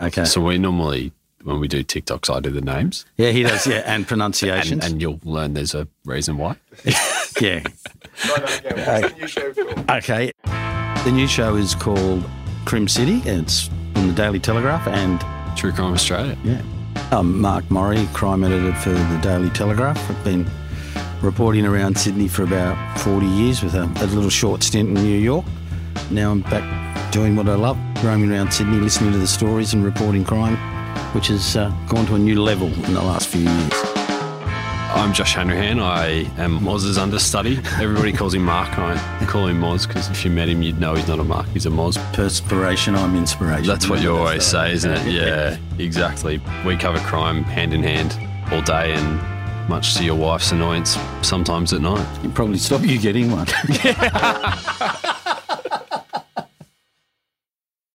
Okay. So we normally, when we do TikToks, I do the names, Yeah, he does. Yeah, and and, pronunciations. and you'll learn there's a reason why. yeah. Try that again. What's the new show called? Okay. The new show is called Crim City. It's from the Daily Telegraph and True Crime Australia. Yeah. I'm Mark Morri, crime editor for the Daily Telegraph. I've been reporting around Sydney for about 40 years with a, a little short stint in New York. Now I'm back doing what I love, roaming around Sydney, listening to the stories and reporting crime, which has uh, gone to a new level in the last few years. I'm Josh Hanrahan. I am Moz's understudy. Everybody calls him Mark, and I call him Moz because if you met him, you'd know he's not a Mark, he's a Moz. Perspiration, I'm inspiration. That's what you always say, isn't it? Yeah, exactly. We cover crime hand in hand all day, and much to your wife's annoyance, sometimes at night. It'd probably stop you getting one.